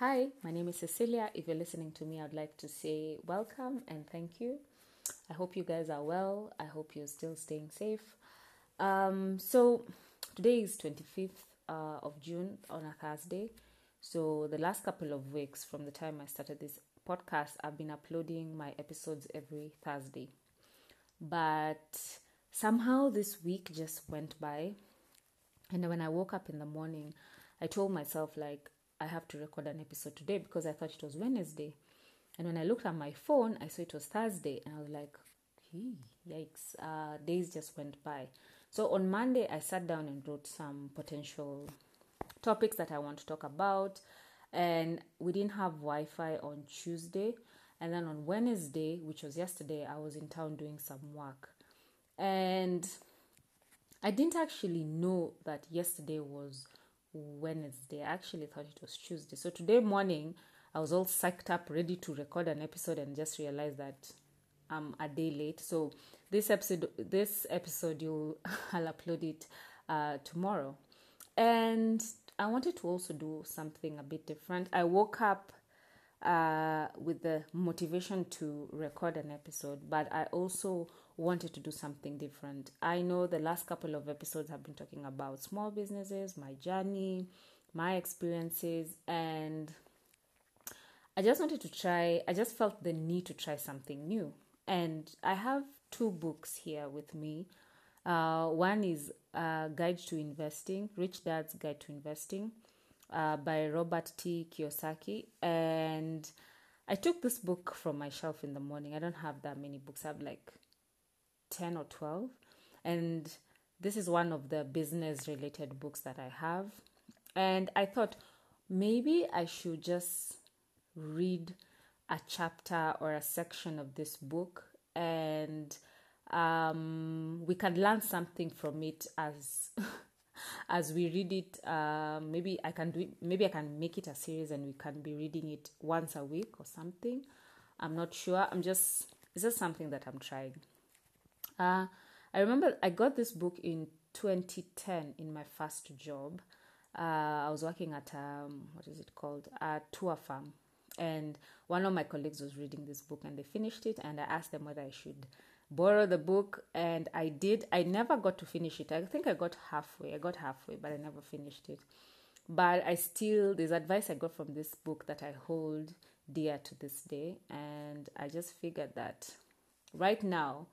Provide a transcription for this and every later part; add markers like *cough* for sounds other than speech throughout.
Hi, my name is Cecilia. If you're listening to me, I'd like to say welcome and thank you. I hope you guys are well. I hope you're still staying safe. Um, so, today is 25th uh, of June on a Thursday. So, the last couple of weeks from the time I started this podcast, I've been uploading my episodes every Thursday. But somehow this week just went by. And when I woke up in the morning, I told myself, like, I have to record an episode today because I thought it was Wednesday. And when I looked at my phone, I saw it was Thursday, and I was like, hey, yikes, uh, days just went by. So on Monday, I sat down and wrote some potential topics that I want to talk about. And we didn't have Wi Fi on Tuesday. And then on Wednesday, which was yesterday, I was in town doing some work. And I didn't actually know that yesterday was Wednesday. I actually thought it was Tuesday. So today morning, I was all psyched up, ready to record an episode, and just realized that I'm a day late. So this episode, this episode, you *laughs* I'll upload it uh, tomorrow. And I wanted to also do something a bit different. I woke up uh, with the motivation to record an episode, but I also wanted to do something different. I know the last couple of episodes have been talking about small businesses, my journey, my experiences, and I just wanted to try, I just felt the need to try something new. And I have two books here with me. Uh, one is uh, Guide to Investing, Rich Dad's Guide to Investing uh, by Robert T. Kiyosaki. And I took this book from my shelf in the morning. I don't have that many books. I have like 10 or 12. And this is one of the business related books that I have. And I thought maybe I should just read a chapter or a section of this book. And um, we can learn something from it as *laughs* as we read it. Uh, maybe i can do it, maybe i can make it a series and we can be reading it once a week or something. I'm not sure. I'm just it's just something that i'm trying uh, I remember I got this book in 2010 in my first job. Uh, I was working at um, what is it called? A tour farm, and one of my colleagues was reading this book, and they finished it, and I asked them whether I should borrow the book, and I did. I never got to finish it. I think I got halfway. I got halfway, but I never finished it. But I still there's advice I got from this book that I hold dear to this day, and I just figured that right now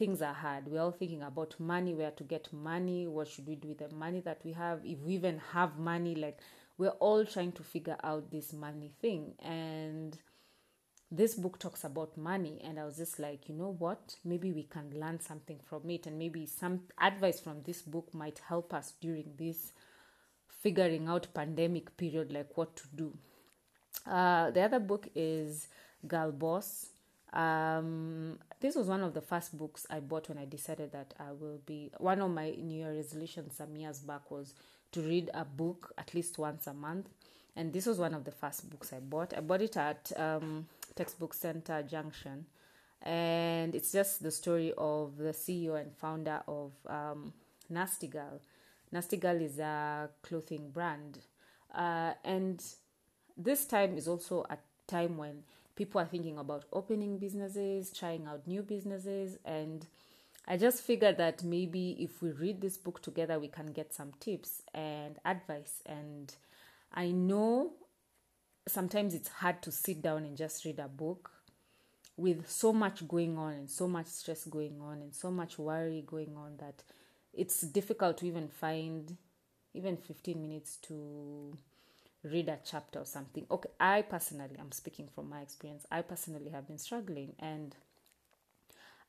things are hard. We're all thinking about money, where to get money, what should we do with the money that we have, if we even have money. Like, we're all trying to figure out this money thing. And this book talks about money. And I was just like, you know what? Maybe we can learn something from it. And maybe some advice from this book might help us during this figuring out pandemic period, like what to do. Uh, the other book is Girl Boss um, this was one of the first books I bought when I decided that I will be. One of my New Year resolutions some years back was to read a book at least once a month, and this was one of the first books I bought. I bought it at um, Textbook Center Junction, and it's just the story of the CEO and founder of um, Nasty Girl. Nasty Girl is a clothing brand, uh, and this time is also a time when people are thinking about opening businesses, trying out new businesses, and I just figured that maybe if we read this book together, we can get some tips and advice. And I know sometimes it's hard to sit down and just read a book with so much going on and so much stress going on and so much worry going on that it's difficult to even find even 15 minutes to read a chapter or something. Okay, I personally, I'm speaking from my experience, I personally have been struggling. And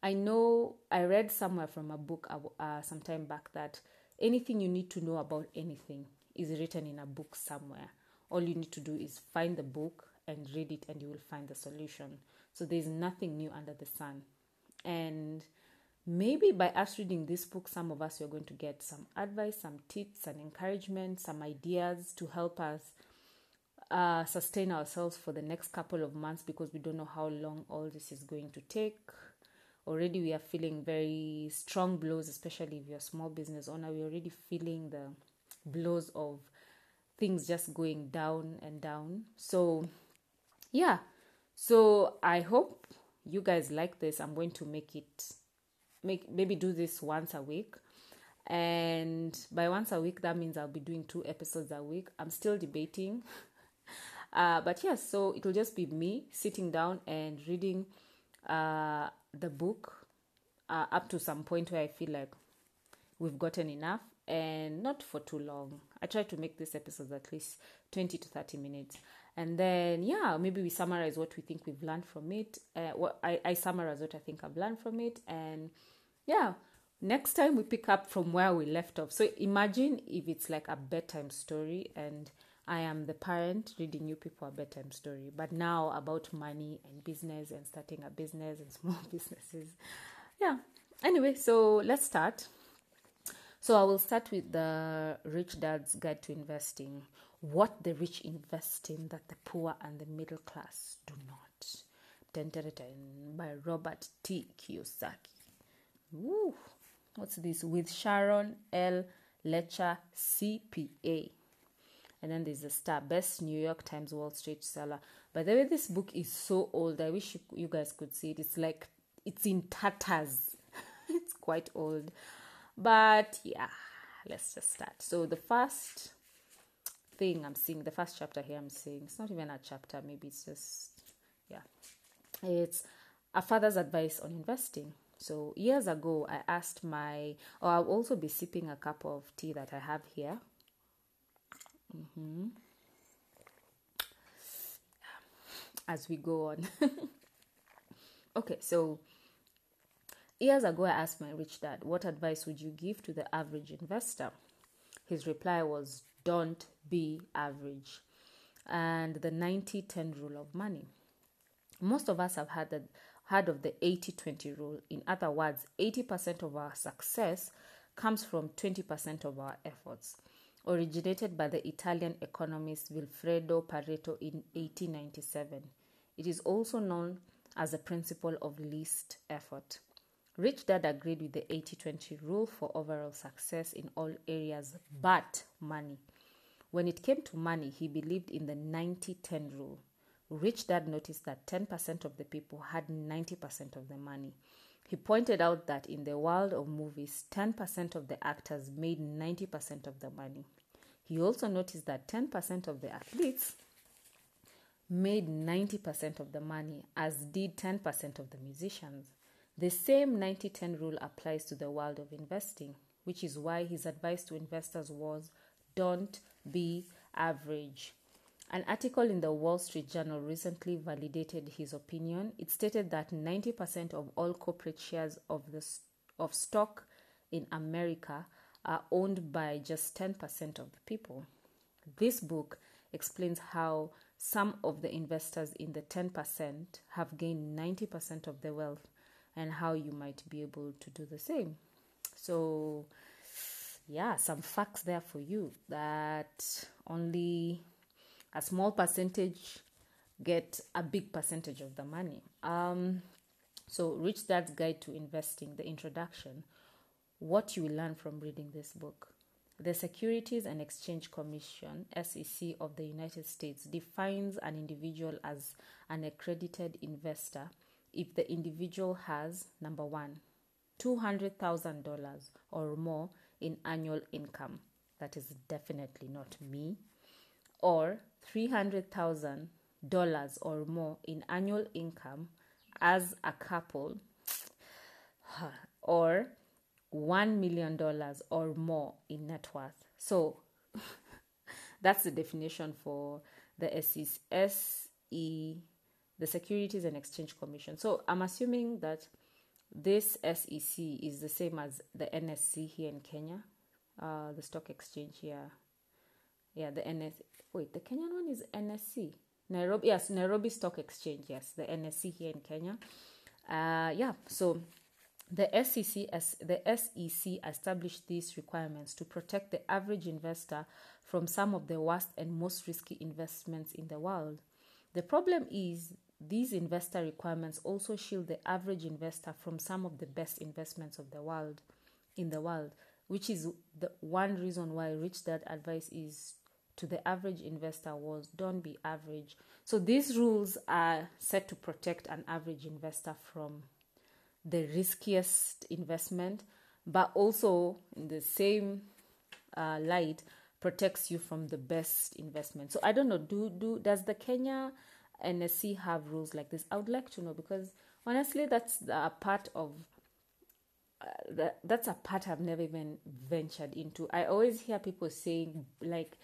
I know I read somewhere from a book uh, uh, some time back that anything you need to know about anything is written in a book somewhere. All you need to do is find the book and read it, and you will find the solution. So there's nothing new under the sun. And maybe by us reading this book, some of us are going to get some advice, some tips, and encouragement, some ideas to help us uh, sustain ourselves for the next couple of months because we don't know how long all this is going to take. Already, we are feeling very strong blows, especially if you're a small business owner. We're already feeling the blows of things just going down and down. So, yeah. So, I hope you guys like this. I'm going to make it make maybe do this once a week. And by once a week that means I'll be doing two episodes a week. I'm still debating. *laughs* Uh, but yes, so it will just be me sitting down and reading uh, the book uh, up to some point where I feel like we've gotten enough and not for too long. I try to make this episodes at least 20 to 30 minutes. And then, yeah, maybe we summarize what we think we've learned from it. Uh, I, I summarize what I think I've learned from it. And yeah, next time we pick up from where we left off. So imagine if it's like a bedtime story and I am the parent reading you people a bedtime story, but now about money and business and starting a business and *laughs* small businesses. Yeah. Anyway, so let's start. So I will start with the Rich Dad's Guide to Investing. What the rich invest in that the poor and the middle class do not. Dun, dun, dun, by Robert T. Kiyosaki. Woo. What's this? With Sharon L. Lechter, CPA. And then there's the star, best New York Times Wall Street seller. By the way, this book is so old. I wish you, you guys could see it. It's like it's in tatters. *laughs* it's quite old. But yeah, let's just start. So the first thing I'm seeing, the first chapter here I'm seeing, it's not even a chapter, maybe it's just yeah. It's a father's advice on investing. So years ago I asked my or I'll also be sipping a cup of tea that I have here. Mm-hmm. *sighs* As we go on. *laughs* okay, so Years ago, I asked my rich dad, What advice would you give to the average investor? His reply was, Don't be average. And the 90 10 rule of money. Most of us have had the, heard of the 80 20 rule. In other words, 80% of our success comes from 20% of our efforts. Originated by the Italian economist Vilfredo Pareto in 1897. It is also known as the principle of least effort. Rich Dad agreed with the 80 20 rule for overall success in all areas but money. When it came to money, he believed in the 90 10 rule. Rich Dad noticed that 10% of the people had 90% of the money. He pointed out that in the world of movies, 10% of the actors made 90% of the money. He also noticed that 10% of the athletes made 90% of the money, as did 10% of the musicians. The same 90 10 rule applies to the world of investing, which is why his advice to investors was don't be average. An article in the Wall Street Journal recently validated his opinion. It stated that 90% of all corporate shares of the of stock in America are owned by just 10% of the people. This book explains how some of the investors in the 10% have gained 90% of the wealth and how you might be able to do the same. So, yeah, some facts there for you that only a small percentage get a big percentage of the money. Um, so, Rich Dad's Guide to Investing, the introduction, what you will learn from reading this book. The Securities and Exchange Commission, SEC of the United States, defines an individual as an accredited investor if the individual has number one, $200,000 or more in annual income. That is definitely not me. Or $300,000 or more in annual income as a couple. Or $1 million or more in net worth. So *laughs* that's the definition for the SE the Securities and Exchange Commission. So I'm assuming that this SEC is the same as the NSC here in Kenya, uh, the stock exchange here. Yeah, the NS. Wait, the Kenyan one is NSC. Nairobi, yes, Nairobi Stock Exchange. Yes, the NSC here in Kenya. Uh, yeah, so the SEC, as the SEC established these requirements to protect the average investor from some of the worst and most risky investments in the world. The problem is these investor requirements also shield the average investor from some of the best investments of the world in the world, which is the one reason why Rich Dad advice is to the average investor was don't be average. So these rules are set to protect an average investor from the riskiest investment, but also in the same uh, light protects you from the best investment. So I don't know. Do do does the Kenya NSE have rules like this? I would like to know because honestly, that's a part of uh, that, that's a part I've never even ventured into. I always hear people saying like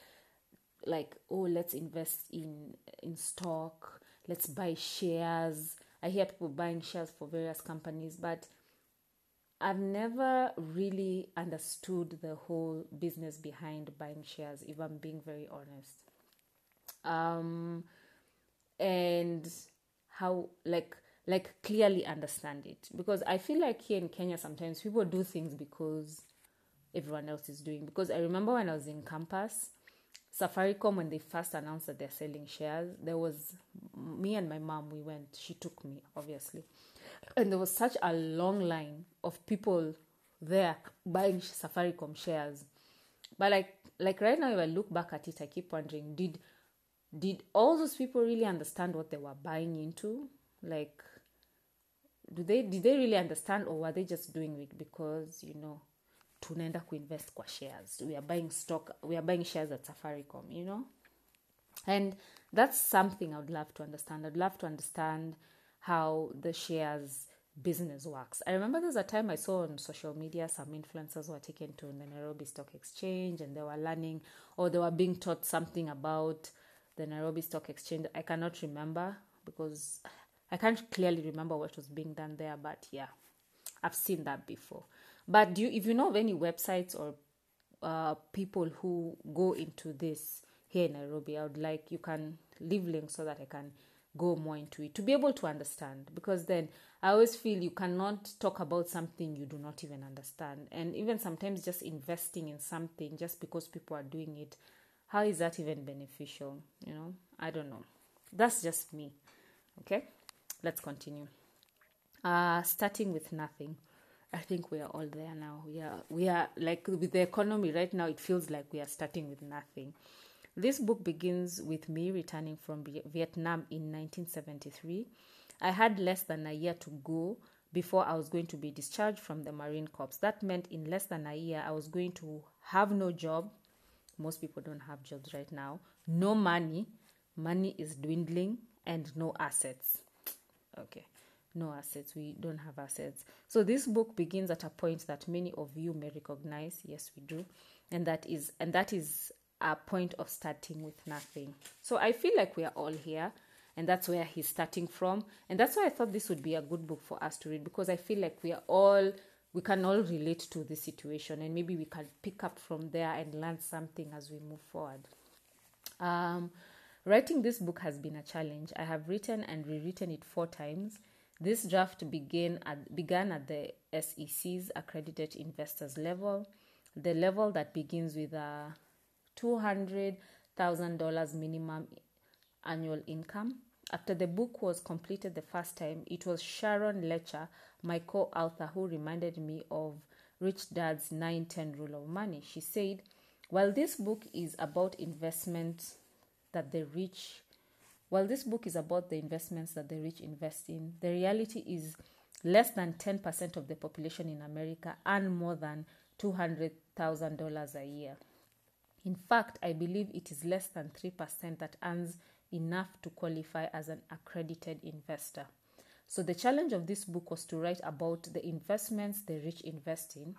like oh let's invest in in stock, let's buy shares. I hear people buying shares for various companies, but I've never really understood the whole business behind buying shares, if I'm being very honest. Um, and how like like clearly understand it because I feel like here in Kenya sometimes people do things because everyone else is doing. Because I remember when I was in campus, Safaricom when they first announced that they're selling shares, there was me and my mom. We went. She took me, obviously, and there was such a long line of people there buying Safaricom shares. But like like right now, if I look back at it, I keep wondering did did all those people really understand what they were buying into? Like do they did they really understand or were they just doing it because you know tunaenda kuinvest kwa shares? We are buying stock we are buying shares at safaricom you know? And that's something i would love to understand. I'd love to understand how the shares business works. I remember there's a time i saw on social media some influencers were taken to the nairobi stock exchange and they were learning or they were being taught something about the nairobi stock exchange i cannot remember because I can't clearly remember what was being done there, but yeah, I've seen that before. But do you, if you know of any websites or uh, people who go into this here in Nairobi, I would like you can leave links so that I can go more into it to be able to understand. Because then I always feel you cannot talk about something you do not even understand, and even sometimes just investing in something just because people are doing it, how is that even beneficial? You know, I don't know. That's just me. Okay let's continue. Uh, starting with nothing. I think we are all there now. We are we are like with the economy right now. It feels like we are starting with nothing. This book begins with me returning from Vietnam in 1973. I had less than a year to go before I was going to be discharged from the Marine Corps. That meant in less than a year, I was going to have no job. Most people don't have jobs right now. No money. Money is dwindling and no assets. Okay. No assets. We don't have assets. So this book begins at a point that many of you may recognize. Yes, we do. And that is and that is a point of starting with nothing. So I feel like we are all here and that's where he's starting from. And that's why I thought this would be a good book for us to read because I feel like we are all we can all relate to this situation and maybe we can pick up from there and learn something as we move forward. Um, Writing this book has been a challenge. I have written and rewritten it four times. This draft began at, began at the SEC's accredited investors level, the level that begins with a $200,000 minimum annual income. After the book was completed the first time, it was Sharon Lechter, my co author, who reminded me of Rich Dad's 9 10 rule of money. She said, While this book is about investment that the rich, while this book is about the investments that the rich invest in, the reality is less than 10% of the population in America earn more than $200,000 a year. In fact, I believe it is less than 3% that earns enough to qualify as an accredited investor. So, the challenge of this book was to write about the investments the rich invest in,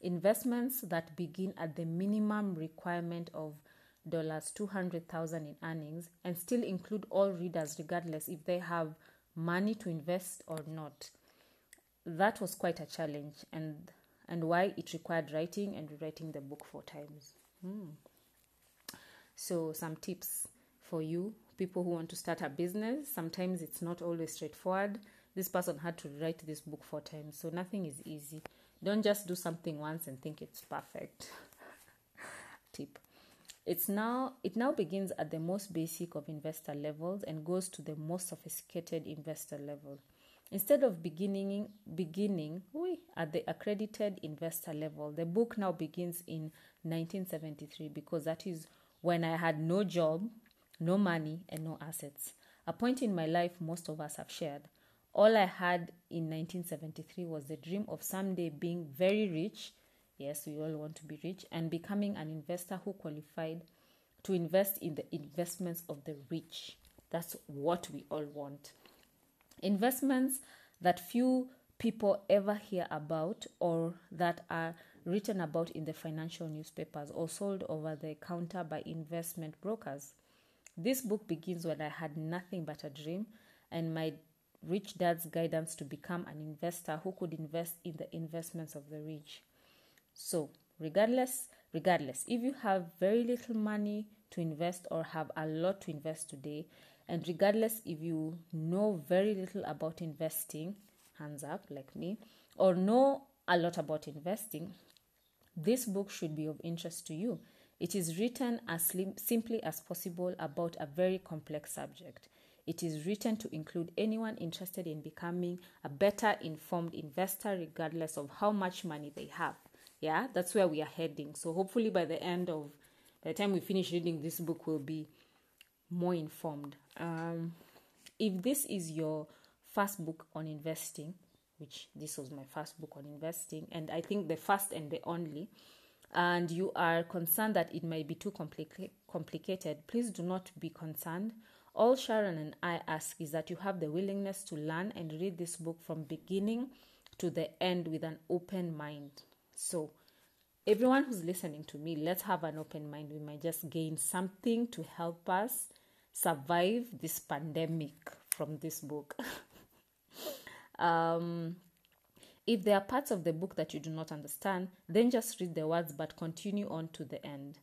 investments that begin at the minimum requirement of dollars 200,000 in earnings and still include all readers regardless if they have money to invest or not. That was quite a challenge and and why it required writing and rewriting the book four times. Hmm. So some tips for you people who want to start a business. Sometimes it's not always straightforward. This person had to write this book four times, so nothing is easy. Don't just do something once and think it's perfect. *laughs* Tip. It's now it now begins at the most basic of investor levels and goes to the most sophisticated investor level. Instead of beginning beginning oui, at the accredited investor level, the book now begins in 1973 because that is when I had no job, no money, and no assets. A point in my life most of us have shared. All I had in 1973 was the dream of someday being very rich. Yes, we all want to be rich and becoming an investor who qualified to invest in the investments of the rich. That's what we all want. Investments that few people ever hear about or that are written about in the financial newspapers or sold over the counter by investment brokers. This book begins when I had nothing but a dream and my rich dad's guidance to become an investor who could invest in the investments of the rich. So, regardless, regardless, if you have very little money to invest or have a lot to invest today, and regardless if you know very little about investing, hands up like me, or know a lot about investing, this book should be of interest to you. It is written as slim, simply as possible about a very complex subject. It is written to include anyone interested in becoming a better informed investor, regardless of how much money they have. Yeah, that's where we are heading. So, hopefully, by the end of by the time we finish reading this book, we'll be more informed. Um, if this is your first book on investing, which this was my first book on investing, and I think the first and the only, and you are concerned that it might be too complica- complicated, please do not be concerned. All Sharon and I ask is that you have the willingness to learn and read this book from beginning to the end with an open mind. So, everyone who's listening to me, let's have an open mind. We might just gain something to help us survive this pandemic from this book. *laughs* um, if there are parts of the book that you do not understand, then just read the words but continue on to the end.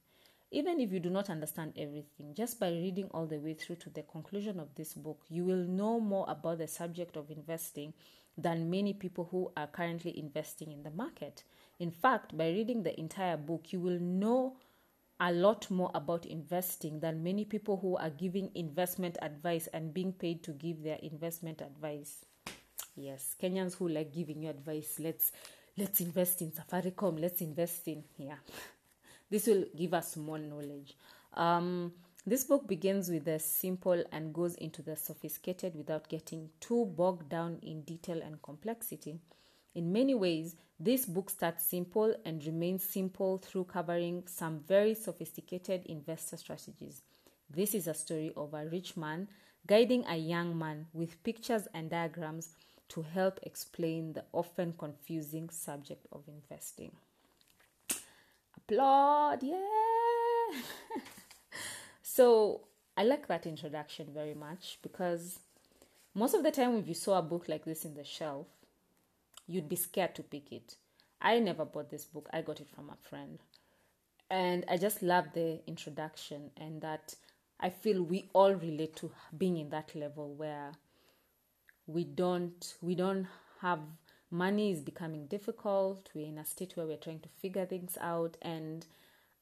Even if you do not understand everything, just by reading all the way through to the conclusion of this book, you will know more about the subject of investing than many people who are currently investing in the market. In fact, by reading the entire book, you will know a lot more about investing than many people who are giving investment advice and being paid to give their investment advice. Yes, Kenyans who like giving you advice, let's let's invest in Safaricom, let's invest in yeah. *laughs* This will give us more knowledge. Um, this book begins with the simple and goes into the sophisticated without getting too bogged down in detail and complexity. In many ways, this book starts simple and remains simple through covering some very sophisticated investor strategies. This is a story of a rich man guiding a young man with pictures and diagrams to help explain the often confusing subject of investing. Applaud, yeah! *laughs* so, I like that introduction very much because most of the time, if you saw a book like this in the shelf, you'd be scared to pick it. I never bought this book, I got it from a friend. And I just love the introduction and that I feel we all relate to being in that level where we don't we don't have money is becoming difficult. We're in a state where we're trying to figure things out. And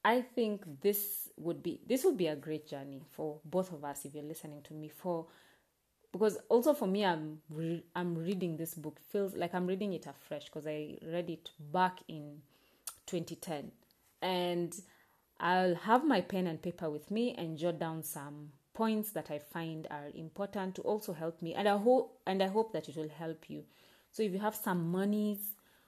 i think this would be this would be a great journey for both of us if you're listening to me for because also for me i'm re- i'm reading this book feels like i'm reading it afresh because i read it back in 2010 and i'll have my pen and paper with me and jot down some points that I find are important to also help me, and I hope and I hope that it will help you. So if you have some monies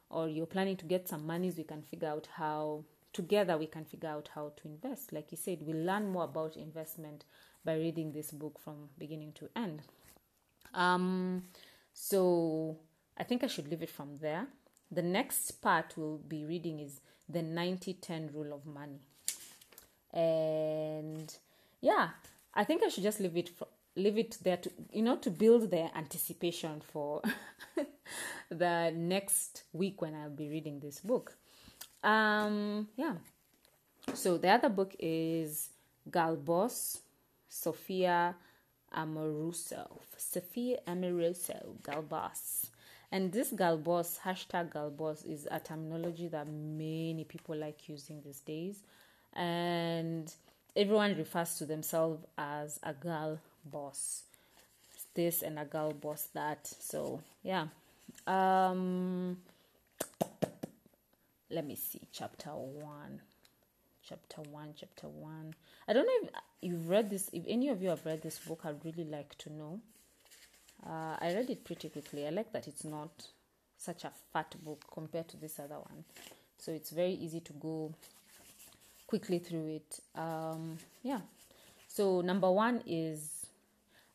or you're planning to get some monies, we can figure out how together we can figure out how to invest. Like you said, we'll learn more about investment by reading this book from beginning to end. Um, so I think I should leave it from there. The next part we'll be reading is the 90 10 rule of money. And yeah, I think I should just leave it for, leave it there to you know to build the anticipation for *laughs* the next week when I'll be reading this book. Um, yeah. So the other book is Girl Boss, Sophia Amoruso. Sophia Amoruso, Girl Boss. And this girl boss, hashtag girl boss, is a terminology that many people like using these days. And everyone refers to themselves as a girl boss this and a girl boss that so yeah um let me see chapter 1 chapter one, chapter one. I don't know if you've read this. If any of you have read this book, I'd really like to know. Uh, I read it pretty quickly. I like that it's not such a fat book compared to this other one, so it's very easy to go quickly through it. Um, yeah. So number one is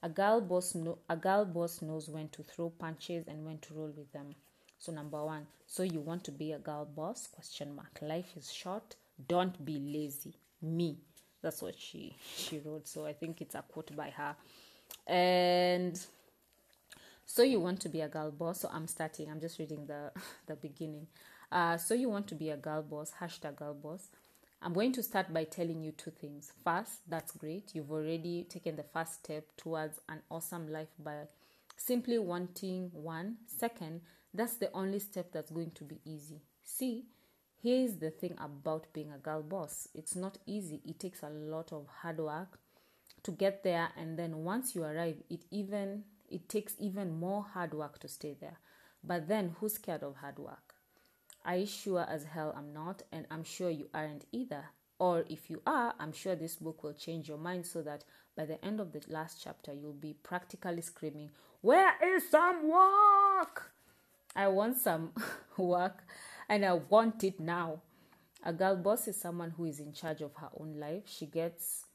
a girl boss. No, a girl boss knows when to throw punches and when to roll with them. So number one, so you want to be a girl boss? Question mark. Life is short. Don't be lazy. Me. That's what she she wrote. So I think it's a quote by her. And so you want to be a girl boss? So I'm starting. I'm just reading the *laughs* the beginning. Uh, so you want to be a girl boss? Hashtag girl boss. I'm going to start by telling you two things. First, that's great. You've already taken the first step towards an awesome life by simply wanting one. Second, that's the only step that's going to be easy. See, here's the thing about being a girl boss it's not easy, it takes a lot of hard work to get there, and then once you arrive, it even it takes even more hard work to stay there. But then, who's scared of hard work? I sure as hell I'm not, and I'm sure you aren't either. Or if you are, I'm sure this book will change your mind so that by the end of the last chapter, you'll be practically screaming, Where is some work? I want some *laughs* work and I want it now. A girl boss is someone who is in charge of her own life. She gets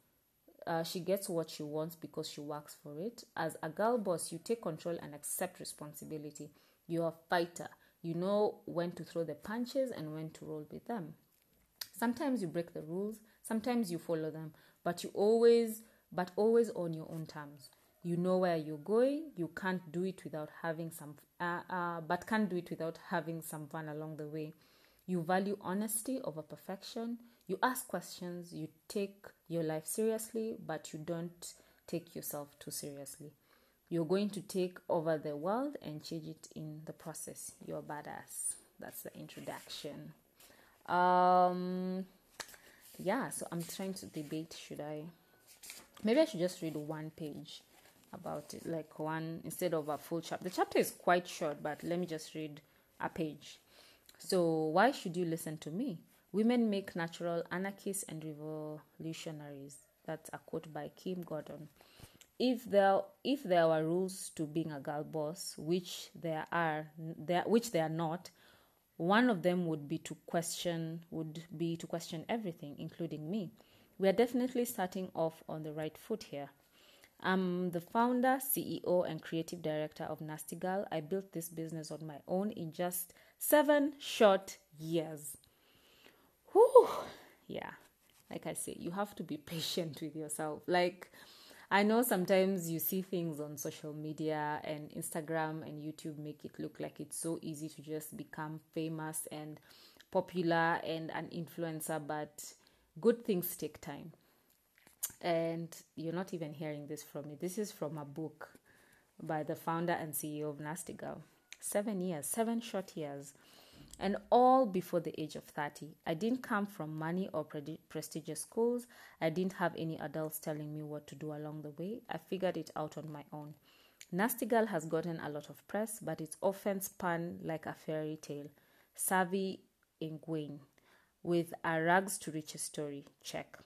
uh, she gets what she wants because she works for it. As a girl boss, you take control and accept responsibility. You're a fighter. You know when to throw the punches and when to roll with them. Sometimes you break the rules, sometimes you follow them, but you always but always on your own terms. You know where you're going you can't do it without having some uh, uh, but can't do it without having some fun along the way. You value honesty over perfection. You ask questions you take your life seriously but you don't take yourself too seriously you're going to take over the world and change it in the process you're badass that's the introduction um yeah so i'm trying to debate should i maybe i should just read one page about it, like one instead of a full chapter. The chapter is quite short, but let me just read a page. So, why should you listen to me? Women make natural anarchists and revolutionaries. That's a quote by Kim Gordon. If there if there were rules to being a girl boss, which there are, there which they are not, one of them would be to question would be to question everything, including me. We are definitely starting off on the right foot here. I'm the founder, CEO, and creative director of Nasty Girl. I built this business on my own in just seven short years. Whew. Yeah, like I say, you have to be *laughs* patient with yourself. Like, I know sometimes you see things on social media and Instagram and YouTube make it look like it's so easy to just become famous and popular and an influencer, but good things take time and you're not even hearing this from me. This is from a book by the founder and CEO of Nasty Girl. Seven years, seven short years, and all before the age of 30. I didn't come from money or pre- prestigious schools. I didn't have any adults telling me what to do along the way. I figured it out on my own. Nasty Girl has gotten a lot of press, but it's often spun like a fairy tale. Savvy Ingwin with a rags to riches story. Check.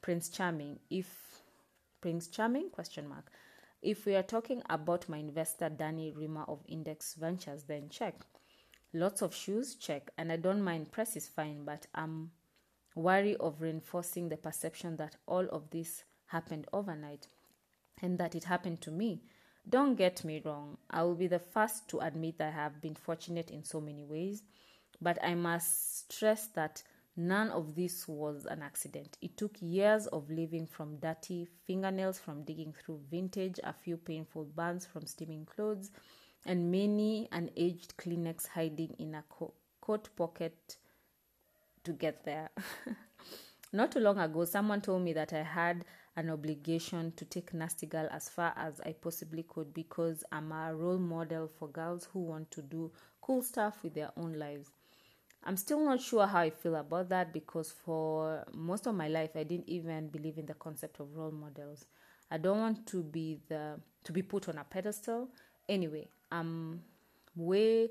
Prince Charming. If Prince Charming question mark. If we are talking about my investor Danny Rimer of Index Ventures, then check. Lots of shoes, check. And I don't mind press is fine, but I'm wary of reinforcing the perception that all of this happened overnight and that it happened to me. Don't get me wrong, I will be the first to admit that I have been fortunate in so many ways, but I must stress that None of this was an accident. It took years of living from dirty fingernails, from digging through vintage, a few painful burns from steaming clothes, and many an aged Kleenex hiding in a co- coat pocket to get there. *laughs* Not too long ago, someone told me that I had an obligation to take Nasty Girl as far as I possibly could because I'm a role model for girls who want to do cool stuff with their own lives. I'm still not sure how I feel about that because for most of my life I didn't even believe in the concept of role models. I don't want to be the to be put on a pedestal. Anyway, I'm way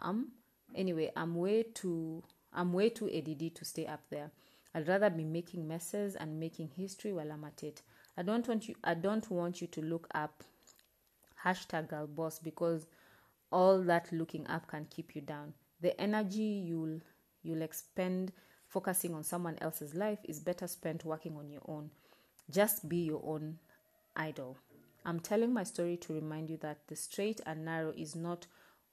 um anyway, I'm way too I'm way too ADD to stay up there. I'd rather be making messes and making history while I'm at it. I don't want you I don't want you to look up hashtag girl boss because all that looking up can keep you down. The energy you'll you'll expend focusing on someone else's life is better spent working on your own. Just be your own idol. I'm telling my story to remind you that the straight and narrow is not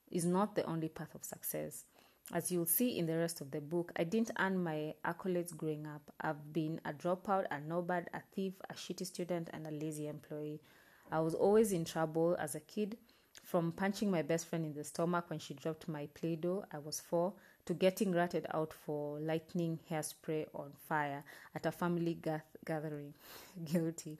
is not the only path of success. As you'll see in the rest of the book, I didn't earn my accolades growing up. I've been a dropout, a nobody, a thief, a shitty student, and a lazy employee. I was always in trouble as a kid, from punching my best friend in the stomach when she dropped my Play Doh, I was four, to getting ratted out for lighting hairspray on fire at a family gath- gathering. *laughs* Guilty.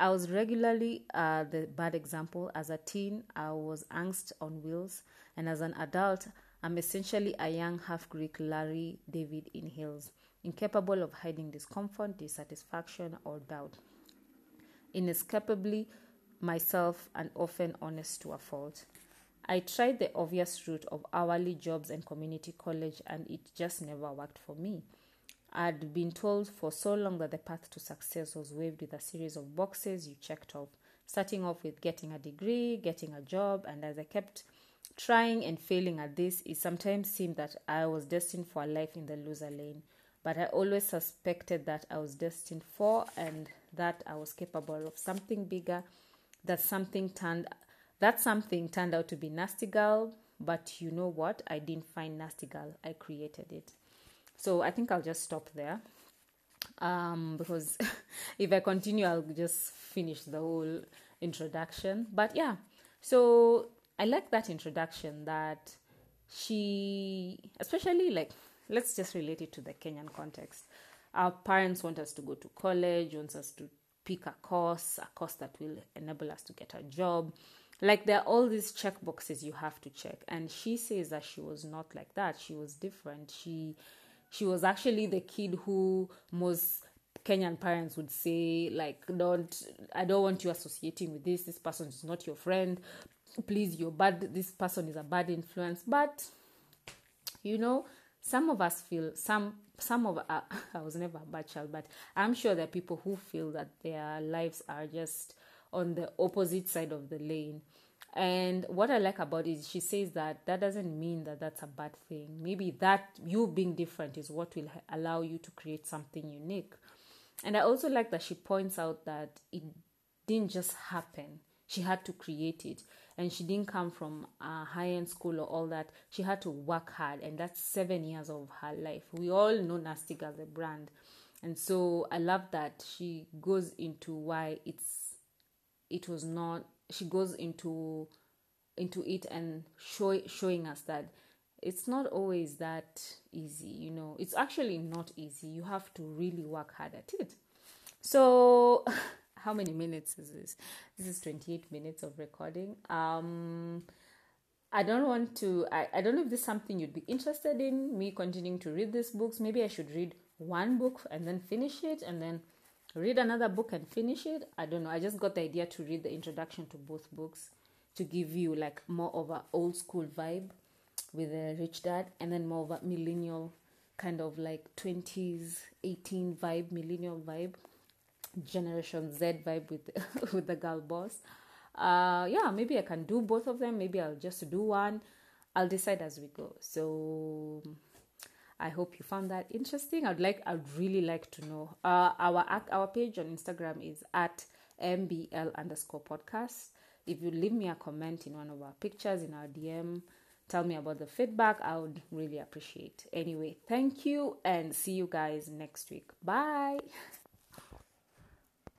I was regularly uh, the bad example. As a teen, I was angst on wheels, and as an adult, I'm essentially a young half Greek Larry David in heels, incapable of hiding discomfort, dissatisfaction, or doubt. Inescapably myself and often honest to a fault. I tried the obvious route of hourly jobs and community college, and it just never worked for me. I'd been told for so long that the path to success was waved with a series of boxes you checked off, starting off with getting a degree, getting a job, and as I kept trying and failing at this, it sometimes seemed that I was destined for a life in the loser lane. But I always suspected that I was destined for and that I was capable of something bigger. That something turned that something turned out to be Nasty Girl, but you know what? I didn't find Nasty Girl. I created it. So I think I'll just stop there. Um, because *laughs* if I continue, I'll just finish the whole introduction. But yeah, so I like that introduction that she, especially like, let's just relate it to the Kenyan context. Our parents want us to go to college, wants us to pick a course, a course that will enable us to get a job. Like there are all these check boxes you have to check. And she says that she was not like that. She was different. She she was actually the kid who most Kenyan parents would say, like, don't, I don't want you associating with this. This person is not your friend. Please, you're bad. This person is a bad influence. But, you know, some of us feel, some, some of, uh, *laughs* I was never a bad child, but I'm sure there are people who feel that their lives are just on the opposite side of the lane. And what I like about it is she says that that doesn't mean that that's a bad thing. Maybe that you being different is what will allow you to create something unique. And I also like that she points out that it didn't just happen. She had to create it. And she didn't come from a high end school or all that. She had to work hard. And that's seven years of her life. We all know Nastic as a brand. And so I love that she goes into why it's it was not she goes into into it and show, showing us that it's not always that easy you know. It's actually not easy. You have to really work hard at it. So *laughs* how many minutes is this? This is 28 minutes of recording. Um i don't want to I, I don't know if this is something you'd be interested in me continuing to read these books. Maybe i should read one book and then finish it and then read another book and finish it. I don't know. I just got the idea to read the introduction to both books to give you like more of a old school vibe with a rich dad and then more of a millennial kind of like 20s 18 vibe millennial vibe generation z vibe with *laughs* with the girl boss uh yeah maybe i can do both of them maybe i'll just do one i'll decide as we go so I hope you found that interesting. I'd like, I'd really like to know. Uh, our our page on Instagram is at mbl underscore podcast. If you leave me a comment in one of our pictures in our DM, tell me about the feedback. I would really appreciate. Anyway, thank you and see you guys next week. Bye. *laughs*